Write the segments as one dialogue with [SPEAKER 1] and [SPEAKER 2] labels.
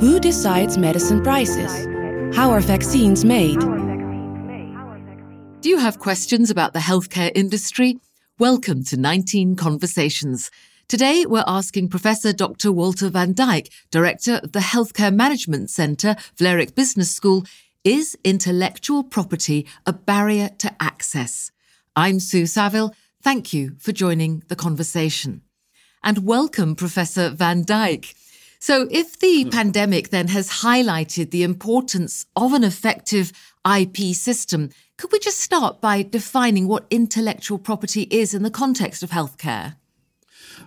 [SPEAKER 1] Who decides medicine prices? How are vaccines made?
[SPEAKER 2] Do you have questions about the healthcare industry? Welcome to 19 Conversations. Today, we're asking Professor Dr. Walter Van Dyck, Director of the Healthcare Management Centre, Vlerick Business School, is intellectual property a barrier to access? I'm Sue Saville. Thank you for joining the conversation. And welcome, Professor Van Dyck. So, if the pandemic then has highlighted the importance of an effective IP system, could we just start by defining what intellectual property is in the context of healthcare?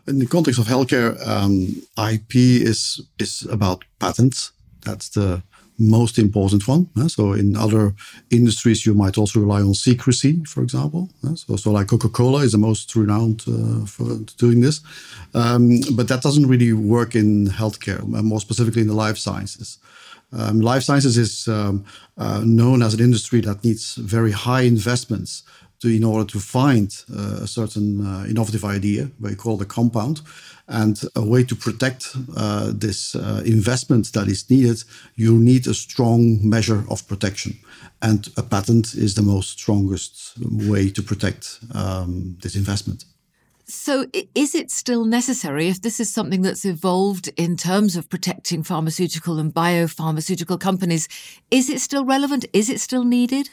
[SPEAKER 3] In the context of healthcare, um, IP is is about patents. That's the most important one. So in other industries, you might also rely on secrecy, for example. So, so like Coca-Cola is the most renowned uh, for doing this. Um, but that doesn't really work in healthcare, more specifically in the life sciences. Um, life sciences is um, uh, known as an industry that needs very high investments to, in order to find uh, a certain uh, innovative idea, what you call the compound. And a way to protect uh, this investment that is needed, you need a strong measure of protection. And a patent is the most strongest way to protect um, this investment.
[SPEAKER 2] So, is it still necessary if this is something that's evolved in terms of protecting pharmaceutical and biopharmaceutical companies? Is it still relevant? Is it still needed?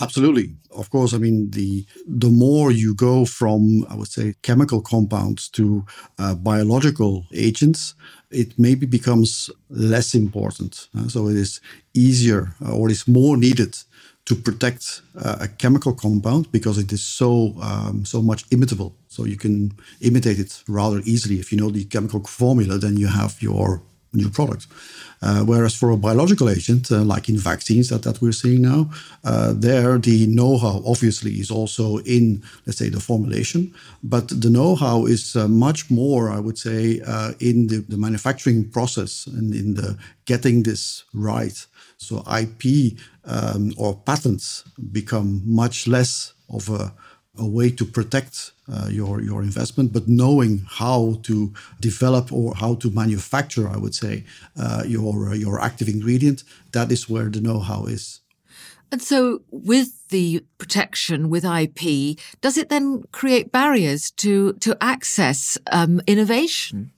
[SPEAKER 3] Absolutely. Of course, I mean, the the more you go from, I would say, chemical compounds to uh, biological agents, it maybe becomes less important. Uh, so it is easier uh, or it is more needed to protect uh, a chemical compound because it is so um, so much imitable. So you can imitate it rather easily. If you know the chemical formula, then you have your new product. Uh, whereas for a biological agent, uh, like in vaccines that, that we're seeing now, uh, there the know-how obviously is also in, let's say, the formulation, but the know-how is uh, much more, I would say, uh, in the, the, manufacturing process and in the getting this right. So IP um, or patents become much less of a a way to protect uh, your your investment, but knowing how to develop or how to manufacture, I would say, uh, your your active ingredient. That is where the know-how is.
[SPEAKER 2] And so, with the protection with IP, does it then create barriers to to access um, innovation?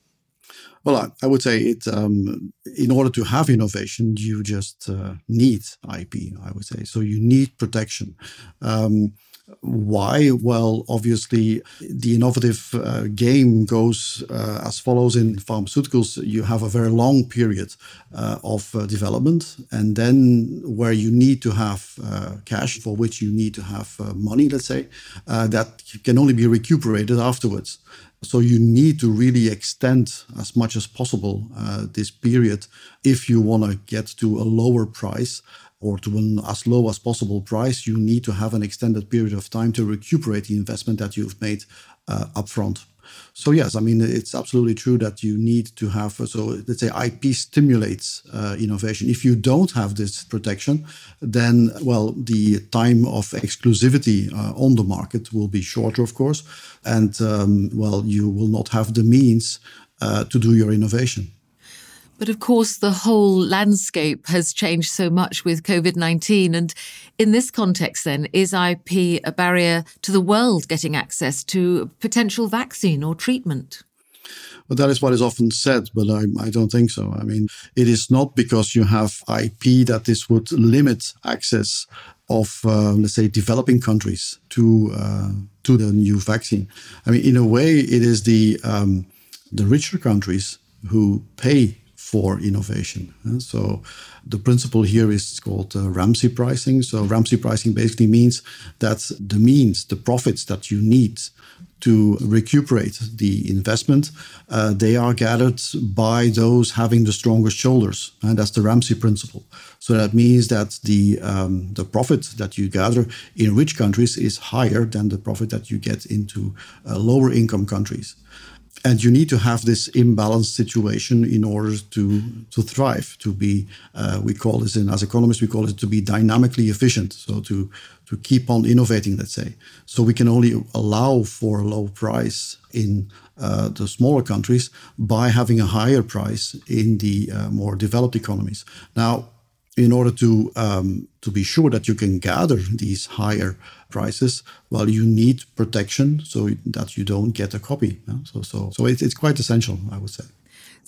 [SPEAKER 3] Well, I, I, would say it. Um, in order to have innovation, you just uh, need IP. I would say so. You need protection. Um, why? Well, obviously, the innovative uh, game goes uh, as follows in pharmaceuticals. You have a very long period uh, of uh, development, and then where you need to have uh, cash, for which you need to have uh, money, let's say, that can only be recuperated afterwards. So you need to really extend as much as possible this period if you want to get to a lower price or to an as low as possible price, you need to have an extended period of time to recuperate the investment that you've made uh, upfront. So yes, I mean it's absolutely true that you need to have. So let's say IP stimulates uh, innovation. If you don't have this protection, then well, the time of exclusivity uh, on the market will be shorter, of course, and um, well, you will not have the means uh, to do your innovation.
[SPEAKER 2] But of course, the whole landscape has changed so much with COVID 19. And in this context, then, is IP a barrier to the world getting access to potential vaccine or treatment?
[SPEAKER 3] Well, that is what is often said, but I, I, don't think so. I mean, it is not because you have IP that this would limit access of, uh, let's say, developing countries to uh, to the new vaccine. I mean, in a way, it is the um, the richer countries who pay for innovation. So the principle here is called uh, Ramsey pricing. So Ramsey pricing basically means that the means, the profits that you need to recuperate the investment, uh, they are gathered by those having the strongest shoulders, and that's the Ramsey principle. So that means that the um, the profit that you gather in rich countries is higher than the profit that you get into uh, lower income countries. And you need to have this imbalanced situation in order to to thrive to be uh, we call this in as economists we call it to be dynamically efficient. So to to keep on innovating let's say. So we can only allow for a low price in uh, the smaller countries by having a higher price in the uh, more developed economies. Now in order to um, to be sure that you can gather these higher prices, well, you need protection so that you don't get a copy. So so so it, it's quite essential, I would say.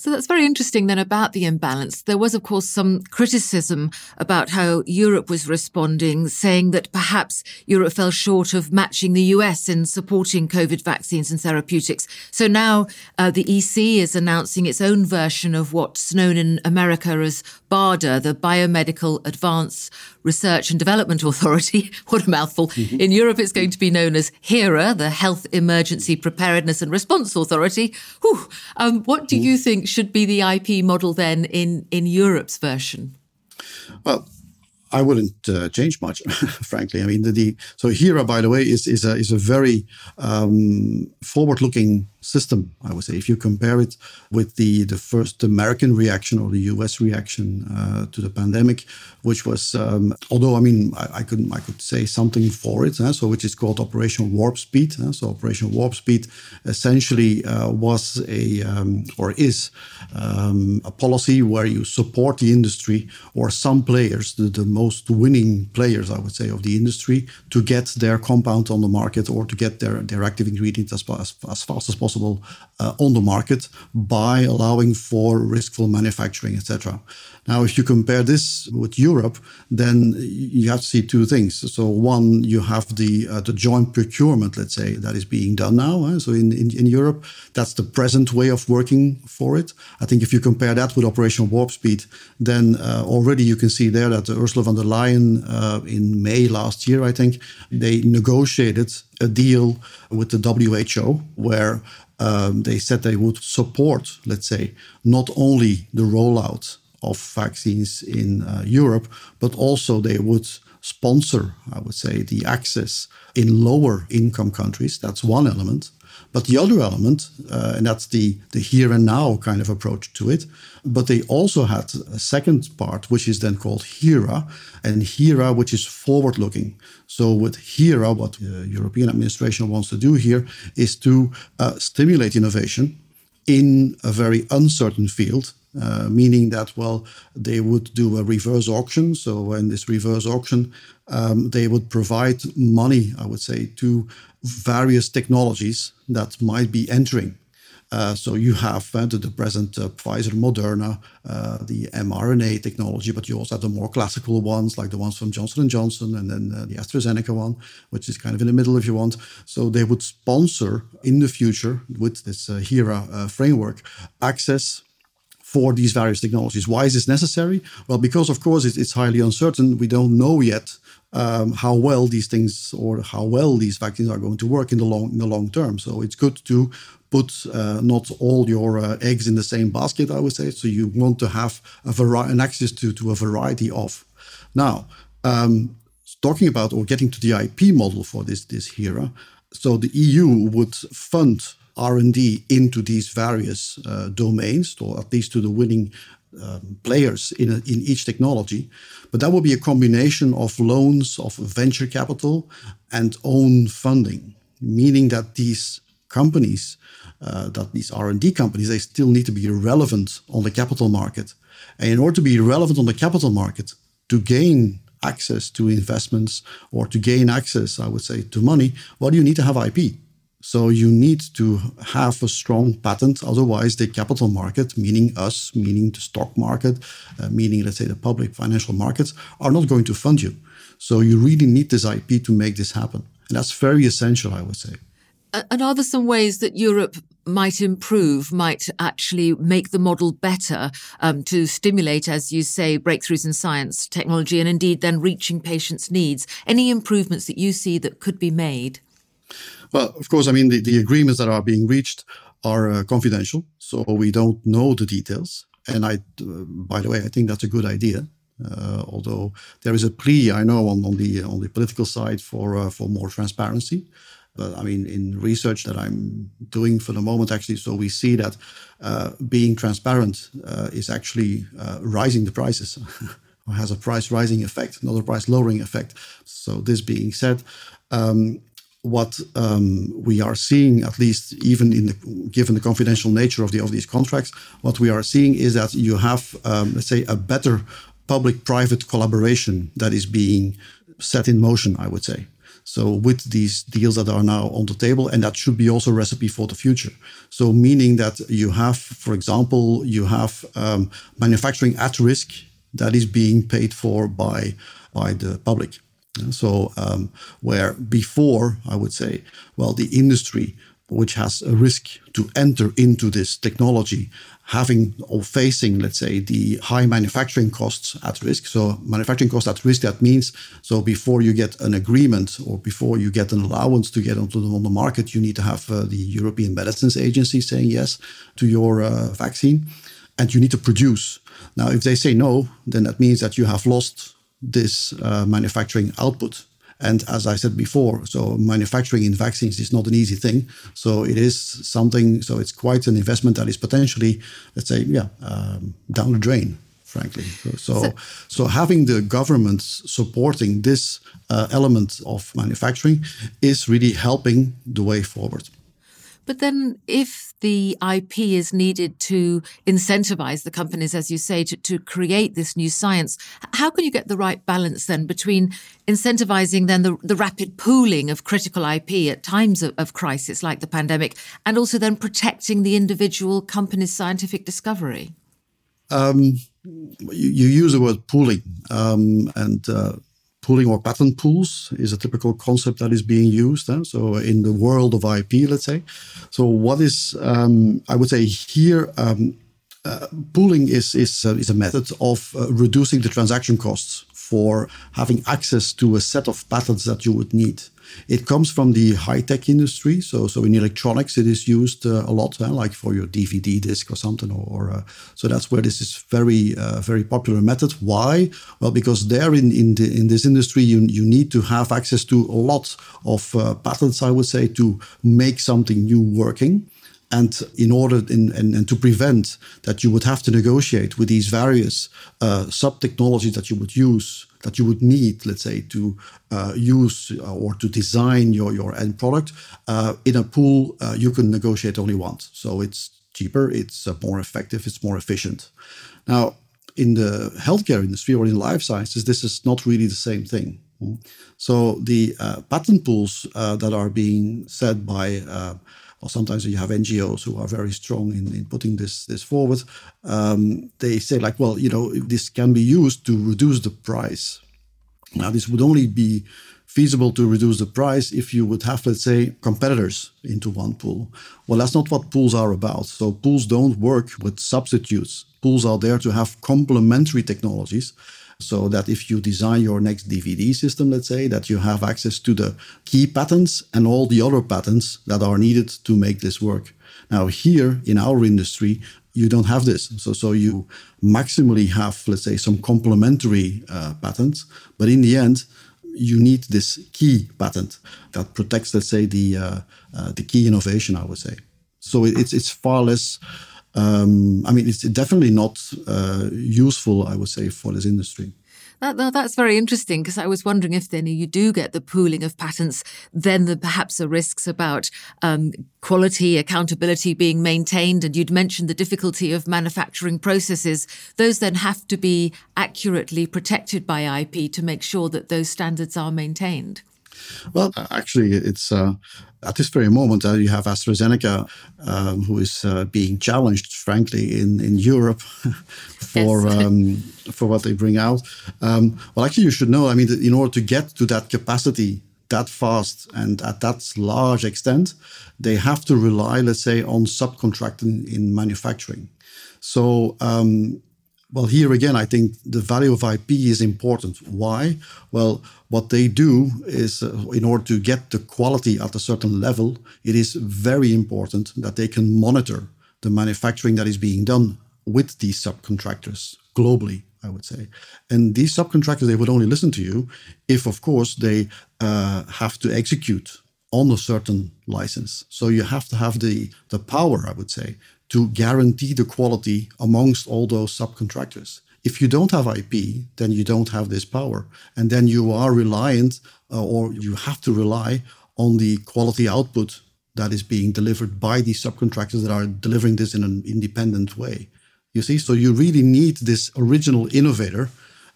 [SPEAKER 2] So that's very interesting then about the imbalance. There was, of course, some criticism about how Europe was responding, saying that perhaps Europe fell short of matching the US in supporting COVID vaccines and therapeutics. So now uh, the EC is announcing its own version of what's known in America as BARDA, the Biomedical Advanced Research and Development Authority. what a mouthful. Mm-hmm. In Europe, it's going to be known as HERA, the Health Emergency Preparedness and Response Authority. Um, what do you think should be the IP model then in, in Europe's version?
[SPEAKER 3] Well, I wouldn't uh, change much, frankly. I mean, the, the, so HERA, by the way, is is a is a very um, forward-looking system, I would say. If you compare it with the, the first American reaction or the US reaction uh, to the pandemic, which was, um, although I mean, I, I, could I could say something for it, so which is called Operation Warp Speed. So Operation Warp Speed essentially uh, was a um, or is um, a policy where you support the industry or some players, the, the most winning players, I would say, of the industry, to get their compound on the market or to get their, their active ingredient as, as, as fast as possible possible uh, on the market by allowing for riskful manufacturing, etc. Now, if you compare this with Europe, then you have to see two things. So, one, you have the uh, the joint procurement, let's say, that is being done now. Eh? So, in, in, in Europe, that's the present way of working for it. I think if you compare that with Operation Warp Speed, then uh, already you can see there that Ursula von der Leyen uh, in May last year, I think, they negotiated a deal with the WHO where um, they said they would support, let's say, not only the rollout of vaccines in uh, Europe, but also they would sponsor, I would say, the access in lower income countries. That's one element. But the other element, uh, and that's the, the here and now kind of approach to it, but they also had a second part, which is then called HERA, and HERA, which is forward looking. So, with HERA, what the European administration wants to do here is to uh, stimulate innovation in a very uncertain field uh, meaning that well they would do a reverse auction so in this reverse auction um, they would provide money i would say to various technologies that might be entering uh, so you have uh, the, present uh, Pfizer, Moderna, uh, the mRNA technology, but you also have the more classical ones like the ones from Johnson and Johnson, and then uh, the AstraZeneca one, which is kind of in the middle if you want. So they would sponsor in the future with this uh, HERA framework access for these various technologies. Why is this necessary? Well, because of course it's highly uncertain. We don't know yet um, how well these things or how well these vaccines are going to work in the long in the long term. So it's good to put uh, not all your uh, eggs in the same basket, I would say. So you want to have a vari- an access to, to a variety of. Now, um, talking about or getting to the IP model for this this HERA, so the EU would fund R&D into these various uh, domains, or at least to the winning um, players in, a, in each technology. But that will be a combination of loans, of venture capital, and own funding, meaning that these companies uh, that these R&D companies, they still need to be relevant on the capital market. And in order to be relevant on the capital market, to gain access to investments or to gain access, I would say, to money, well, you need to have IP. So you need to have a strong patent. Otherwise, the capital market, meaning us, meaning the stock market, uh, meaning, let's say, the public financial markets, are not going to fund you. So you really need this IP to make this happen. And that's very essential, I would say.
[SPEAKER 2] And are there some ways that Europe might improve, might actually make the model better um, to stimulate, as you say, breakthroughs in science, technology, and indeed then reaching patients' needs? Any improvements that you see that could be made?
[SPEAKER 3] Well, of course, I mean, the, the agreements that are being reached are uh, confidential, so we don't know the details. And I, uh, by the way, I think that's a good idea. Uh, although there is a plea, I know, on, on the on the political side for uh, for more transparency. But I mean, in research that I'm doing for the moment, actually, so we see that uh, being transparent uh, is actually rising the prices. has a price rising effect, not a price lowering effect. So this being said, um, what um, we are seeing, at least even in the, given the confidential nature of the of these contracts, what we are seeing is that you have, um, let's say, a better public-private collaboration that is being set in motion. I would say. So with these deals that are now on the table, and that should be also recipe for the future. So meaning that you have, for example, you have um, manufacturing at risk that is being paid for by by the public. So um, where before I would say, well, the industry which has a risk to enter into this technology, having or facing, let's say, the high manufacturing costs at risk. So manufacturing costs at risk, that means so before you get an agreement or before you get an allowance to get onto the, on the market, you need to have uh, the European Medicines Agency saying yes to your uh, vaccine, and you need to produce. Now, if they say no, then that means that you have lost this uh, manufacturing output. And as I said before, so manufacturing in vaccines is not an easy thing. So it is something, so it's quite an investment that is potentially, let's say, yeah, um, down the drain, frankly. So, so, so, having the governments supporting this uh, element of manufacturing is really helping the way forward.
[SPEAKER 2] But then, if the IP is needed to incentivize the companies, as you say, to, to create this new science, how can you get the right balance then between incentivizing then the, the rapid pooling of critical IP at times of, of crisis like the pandemic, and also then protecting the individual company's scientific discovery?
[SPEAKER 3] Um, you, you, use the word pooling, um, and uh, pooling or patent pools is a typical concept that is being used. Eh? So in the world of IP, let's say. So what is um, I would say here. Um, uh, pooling is is, uh, is a method of uh, reducing the transaction costs for having access to a set of patents that you would need. It comes from the high tech industry. So, so in electronics, it is used uh, a lot, uh, like for your DVD disc or something. Or, or uh, so that's where this is very, uh, very popular method. Why? Well, because there in in, the, in this industry, you you need to have access to a lot of uh, patents. I would say to make something new working. And in order in, and, and, to prevent that, you would have to negotiate with these various uh, sub technologies that you would use that you would need, let's say, to uh, use uh, or to design your, your end product. Uh, in a pool, uh, you can negotiate only once. So it's cheaper, it's uh, more effective, it's more efficient. Now, in the healthcare industry or in life sciences, this is not really the same thing. So the uh, patent pools that are being set by or sometimes you have NGOs who are very strong in, in putting this this forward. Um, they say like, well, you know, this can be used to reduce the price. Now, this would only be feasible to reduce the price if you would have, let's say, competitors into one pool. Well, that's not what pools are about. So pools don't work with substitutes. Pools are there to have complementary technologies so that if you design your next DVD system, let's say, that you have access to the key patents and all the other patents that are needed to make this work. Now, here in our industry, you don't have this. So, so you maximally have, let's say, some complementary uh, patents, but in the end, you need this key patent that protects, let's say, the uh, uh, the key innovation. I would say. So it, it's it's far less um, I mean, it's definitely not uh, useful, I would say, for this industry.
[SPEAKER 2] That, that, that's very interesting because I was wondering if then you do get the pooling of patents, then the, perhaps the risks about um, quality, accountability being maintained. And you'd mentioned the difficulty of manufacturing processes. Those then have to be accurately protected by IP to make sure that those standards are maintained.
[SPEAKER 3] Well, actually, it's uh, at this very moment uh, you have AstraZeneca, um, who is uh, being challenged, frankly, in in Europe for yes. um, for what they bring out. Um, well, actually, you should know. I mean, in order to get to that capacity that fast and at that large extent, they have to rely, let's say, on subcontracting in manufacturing. So um, well, here again, I think the value of IP is important. Why? Well, what they do is, uh, in order to get the quality at a certain level, it is very important that they can monitor the manufacturing that is being done with these subcontractors globally. I would say, and these subcontractors they would only listen to you if, of course, they uh, have to execute on a certain license. So you have to have the, the power, I would say, to guarantee the quality amongst all those subcontractors. If you don't have IP, then you don't have this power. And then you are reliant uh, or you have to rely on the quality output that is being delivered by these subcontractors that are delivering this in an independent way. You see, so you really need this original innovator,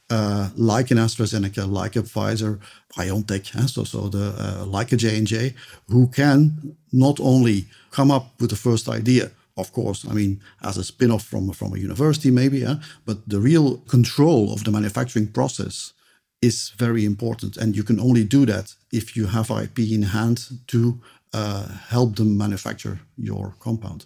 [SPEAKER 3] uh, like an AstraZeneca, like a Pfizer, BioNTech, eh? so so the uh, like a J and J, who can not only come up with the first idea, of course, I mean, as a spin off from, from a university, maybe, yeah? but the real control of the manufacturing process is very important. And you can only do that if you have IP in hand to uh, help them manufacture your compound.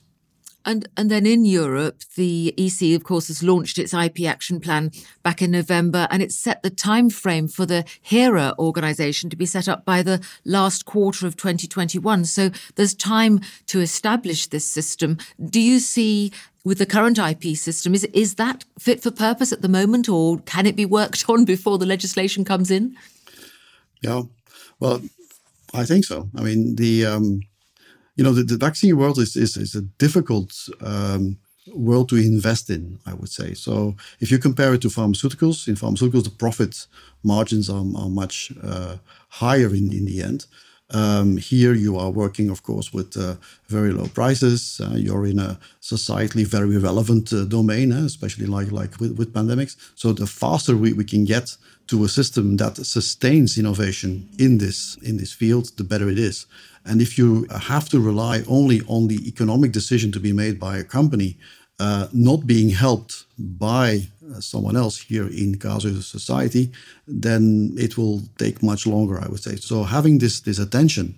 [SPEAKER 2] And and then in Europe, the EC, of course, has launched its IP action plan back in November, and it's set the time frame for the HERA organisation to be set up by the last quarter of 2021. So there's time to establish this system. Do you see with the current IP system, is is that fit for purpose at the moment, or can it be worked on before the legislation comes in?
[SPEAKER 3] Yeah, well, I think so. I mean, the um, you know, the, the vaccine world is, is, is a difficult um, world to invest in, I would say. So if you compare it to pharmaceuticals, in pharmaceuticals, the profit margins are, are much uh, higher in, in the end. Um, here you are working, of course, with uh, very low prices. Uh, you're in a societally very relevant uh, domain, uh, especially like like with, with pandemics. So the faster we, we can get to a system that sustains innovation in this in this field, the better it is. And if you have to rely only on the economic decision to be made by a company, uh, not being helped by uh, someone else here in Casu society, then it will take much longer, I would say. So having this this attention,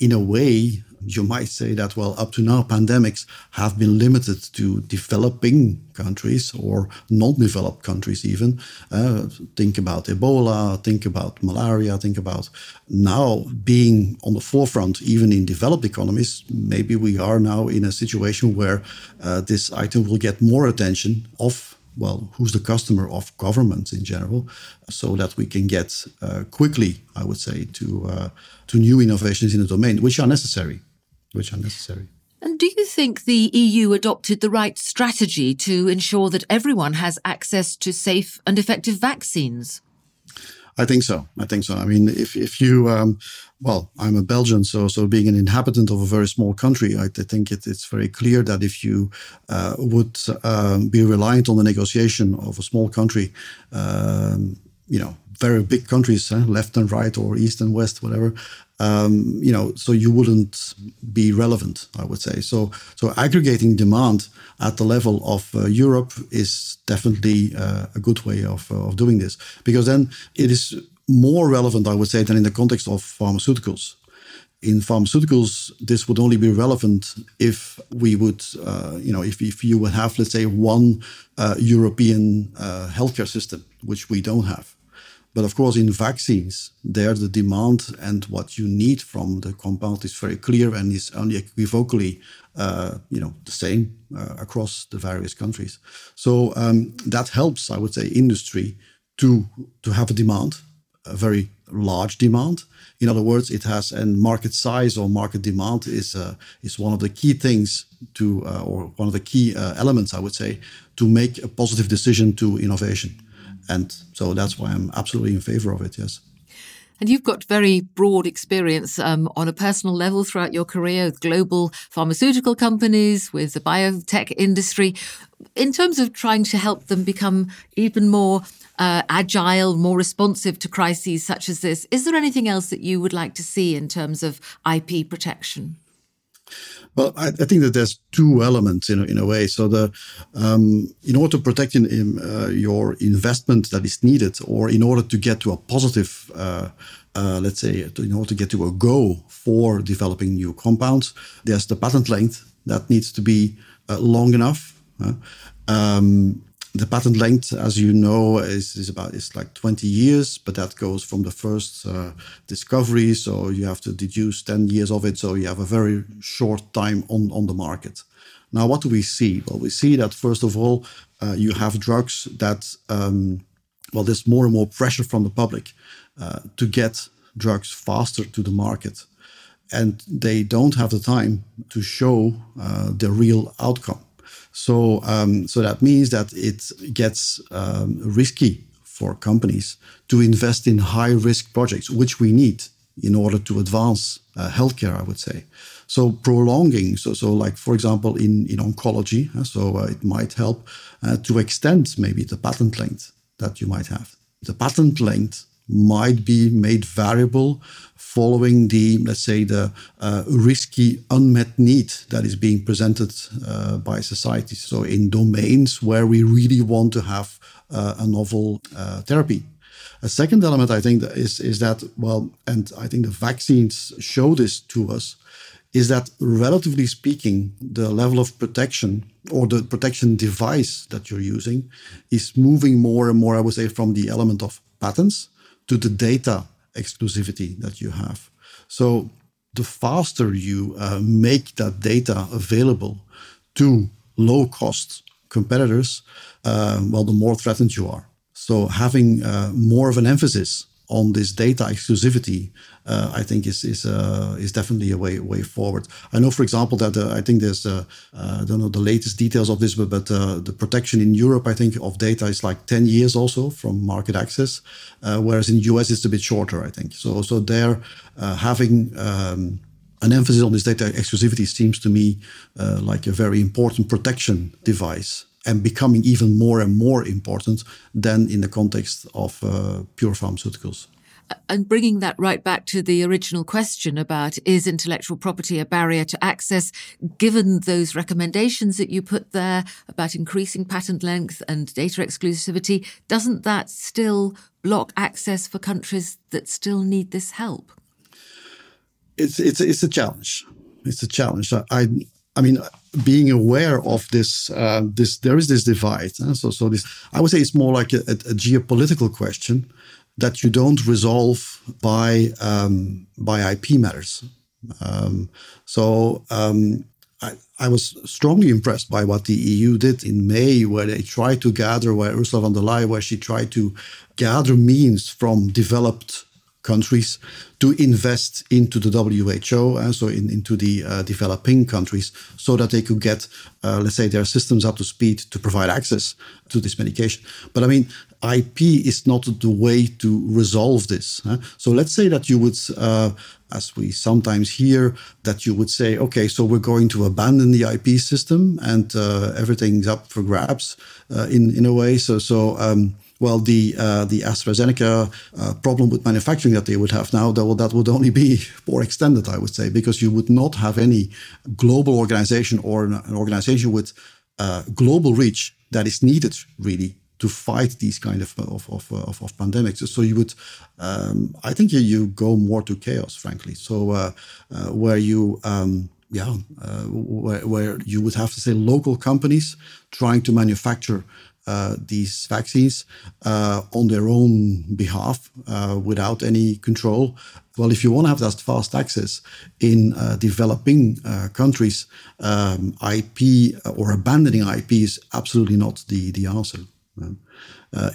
[SPEAKER 3] in a way, you might say that, well, up to now, pandemics have been limited to developing countries or non developed countries, even. Uh, think about Ebola, think about malaria, think about now being on the forefront, even in developed economies. Maybe we are now in a situation where uh, this item will get more attention of well, who's the customer of governments in general, so that we can get uh, quickly, I would say, to uh, to new innovations in the domain, which are necessary which are necessary.
[SPEAKER 2] And do you think the EU adopted the right strategy to ensure that everyone has access to safe and effective vaccines?
[SPEAKER 3] I think so. I think so. I mean, if if you, um, well, I'm a Belgian, so so being an inhabitant of a very small country, I, think it, it's very clear that if you uh, would um, be reliant on the negotiation of a small country, um, you know, very big countries, eh, left and right or east and west, whatever, um, you know, so you wouldn't be relevant, I would say. So, so aggregating demand at the level of uh, Europe is definitely uh, a good way of, uh, of doing this, because then it is more relevant, I would say, than in the context of pharmaceuticals. In pharmaceuticals, this would only be relevant if we would, uh, you know, if, if you would have, let's say, one uh, European uh, healthcare system, which we don't have. But of course, in vaccines, there the demand and what you need from the compound is very clear and is unequivocally, uh, you know, the same uh, across the various countries. So um, that helps, I would say, industry to to have a demand, a very large demand. In other words, it has and market size or market demand is uh, is one of the key things to uh, or one of the key uh, elements, I would say, to make a positive decision to innovation. And so that's why I'm absolutely in favor of it, yes.
[SPEAKER 2] And you've got very broad experience um, on a personal level throughout your career with global pharmaceutical companies, with the biotech industry. In terms of trying to help them become even more uh, agile, more responsive to crises such as this, is there anything else that you would like to see in terms of IP protection?
[SPEAKER 3] Well, I, I, think that there's two elements in a, in a way. So the um, in order to protect in, in uh, your investment that is needed, or in order to get to a positive, uh, uh, let's say, in order to get to a go for developing new compounds, there's the patent length that needs to be uh, long enough. Um, the patent length, as you know, is, is about it's like 20 years, but that goes from the first uh, discovery. So you have to deduce 10 years of it. So you have a very short time on, on the market. Now, what do we see? Well, we see that first of all, uh, you have drugs that, um, well, there's more and more pressure from the public uh, to get drugs faster to the market. and they don't have the time to show uh, the real outcome. So, um, so that means that it gets um, risky for companies to invest in high risk projects, which we need in order to advance uh, healthcare, I would say. So prolonging, so so like for example in in oncology, uh, so uh, it might help uh, to extend maybe the patent length that you might have. The patent length might be made variable following the let's say the uh, risky unmet need that is being presented uh, by society. So in domains where we really want to have uh, a novel therapy. A second element, I think, is is that well, and I think the vaccines show this to us, is that relatively speaking, the level of protection or the protection device that you're using is moving more and more, I would say, from the element of patents to the data exclusivity that you have. So the faster you uh, make that data available to low cost competitors, uh, well, the more threatened you are. So having uh, more of an emphasis on this data exclusivity, uh, I think is is uh, is definitely a way way forward. I know, for example, that uh, I think there's uh, uh, I don't know the latest details of this, but but uh, the protection in Europe, I think, of data is like ten years also from market access, whereas in US it's a bit shorter, I think. So so there having um, an emphasis on this data exclusivity seems to me like a very important protection device and becoming even more and more important than in the context of uh, pure pharmaceuticals.
[SPEAKER 2] And bringing that right back to the original question about is intellectual property a barrier to access, given those recommendations that you put there about increasing patent length and data exclusivity, doesn't that still block access for countries that still need this help?
[SPEAKER 3] It's, it's, it's a challenge. It's a challenge. I, I mean, being aware of this, uh, this there is this divide. Uh, so, so this, I would say, it's more like a, a, a geopolitical question that you don't resolve by um, by IP matters. Um, so um, I, I, was strongly impressed by what the EU did in May, where they tried to gather, where Ursula von der Leyen, where she tried to gather means from developed countries to invest into the WHO, uh, so in, into the uh, developing countries, so that they could get, uh, let's say, their systems up to speed to provide access to this medication. But I mean, IP is not the way to resolve this. Huh? So let's say that you would, uh, as we sometimes hear, that you would say, okay, so we're going to abandon the IP system and uh, everything's up for grabs uh, in in a way. So so. Um, well, the uh, the AstraZeneca uh, problem with manufacturing that they would have now, that, that would only be more extended, I would say, because you would not have any global organization or an, an organization with uh, global reach that is needed really to fight these kind of of, of, of, of pandemics. So you would, um, I think, you, go more to chaos, frankly. So uh, uh, where you um, yeah, uh, where, where, you would have to say local companies trying to manufacture these vaccines uh, on their own behalf uh, without any control. Well, if you want to have that fast access in uh, developing uh, countries, um, IP or abandoning IP is absolutely not the, the answer.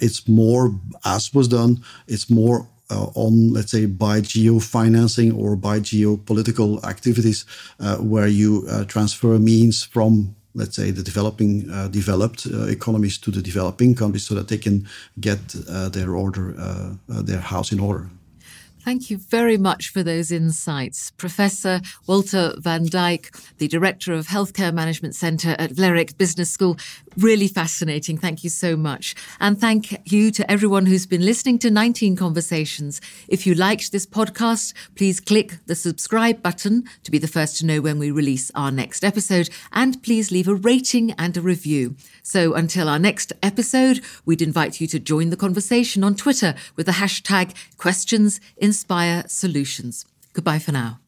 [SPEAKER 3] it's more, as was done, it's more uh, on, let's say, by geo-financing or by geopolitical activities, uh, where you uh, transfer means from let's say the developing uh, developed uh, economies to the developing countries so that they can get uh, their order uh, uh, their house in order
[SPEAKER 2] Thank you very much for those insights. Professor Walter Van Dyck, the Director of Healthcare Management Centre at Vlerick Business School. Really fascinating. Thank you so much. And thank you to everyone who's been listening to 19 Conversations. If you liked this podcast, please click the subscribe button to be the first to know when we release our next episode. And please leave a rating and a review. So until our next episode, we'd invite you to join the conversation on Twitter with the hashtag questions inspire solutions. Goodbye for now.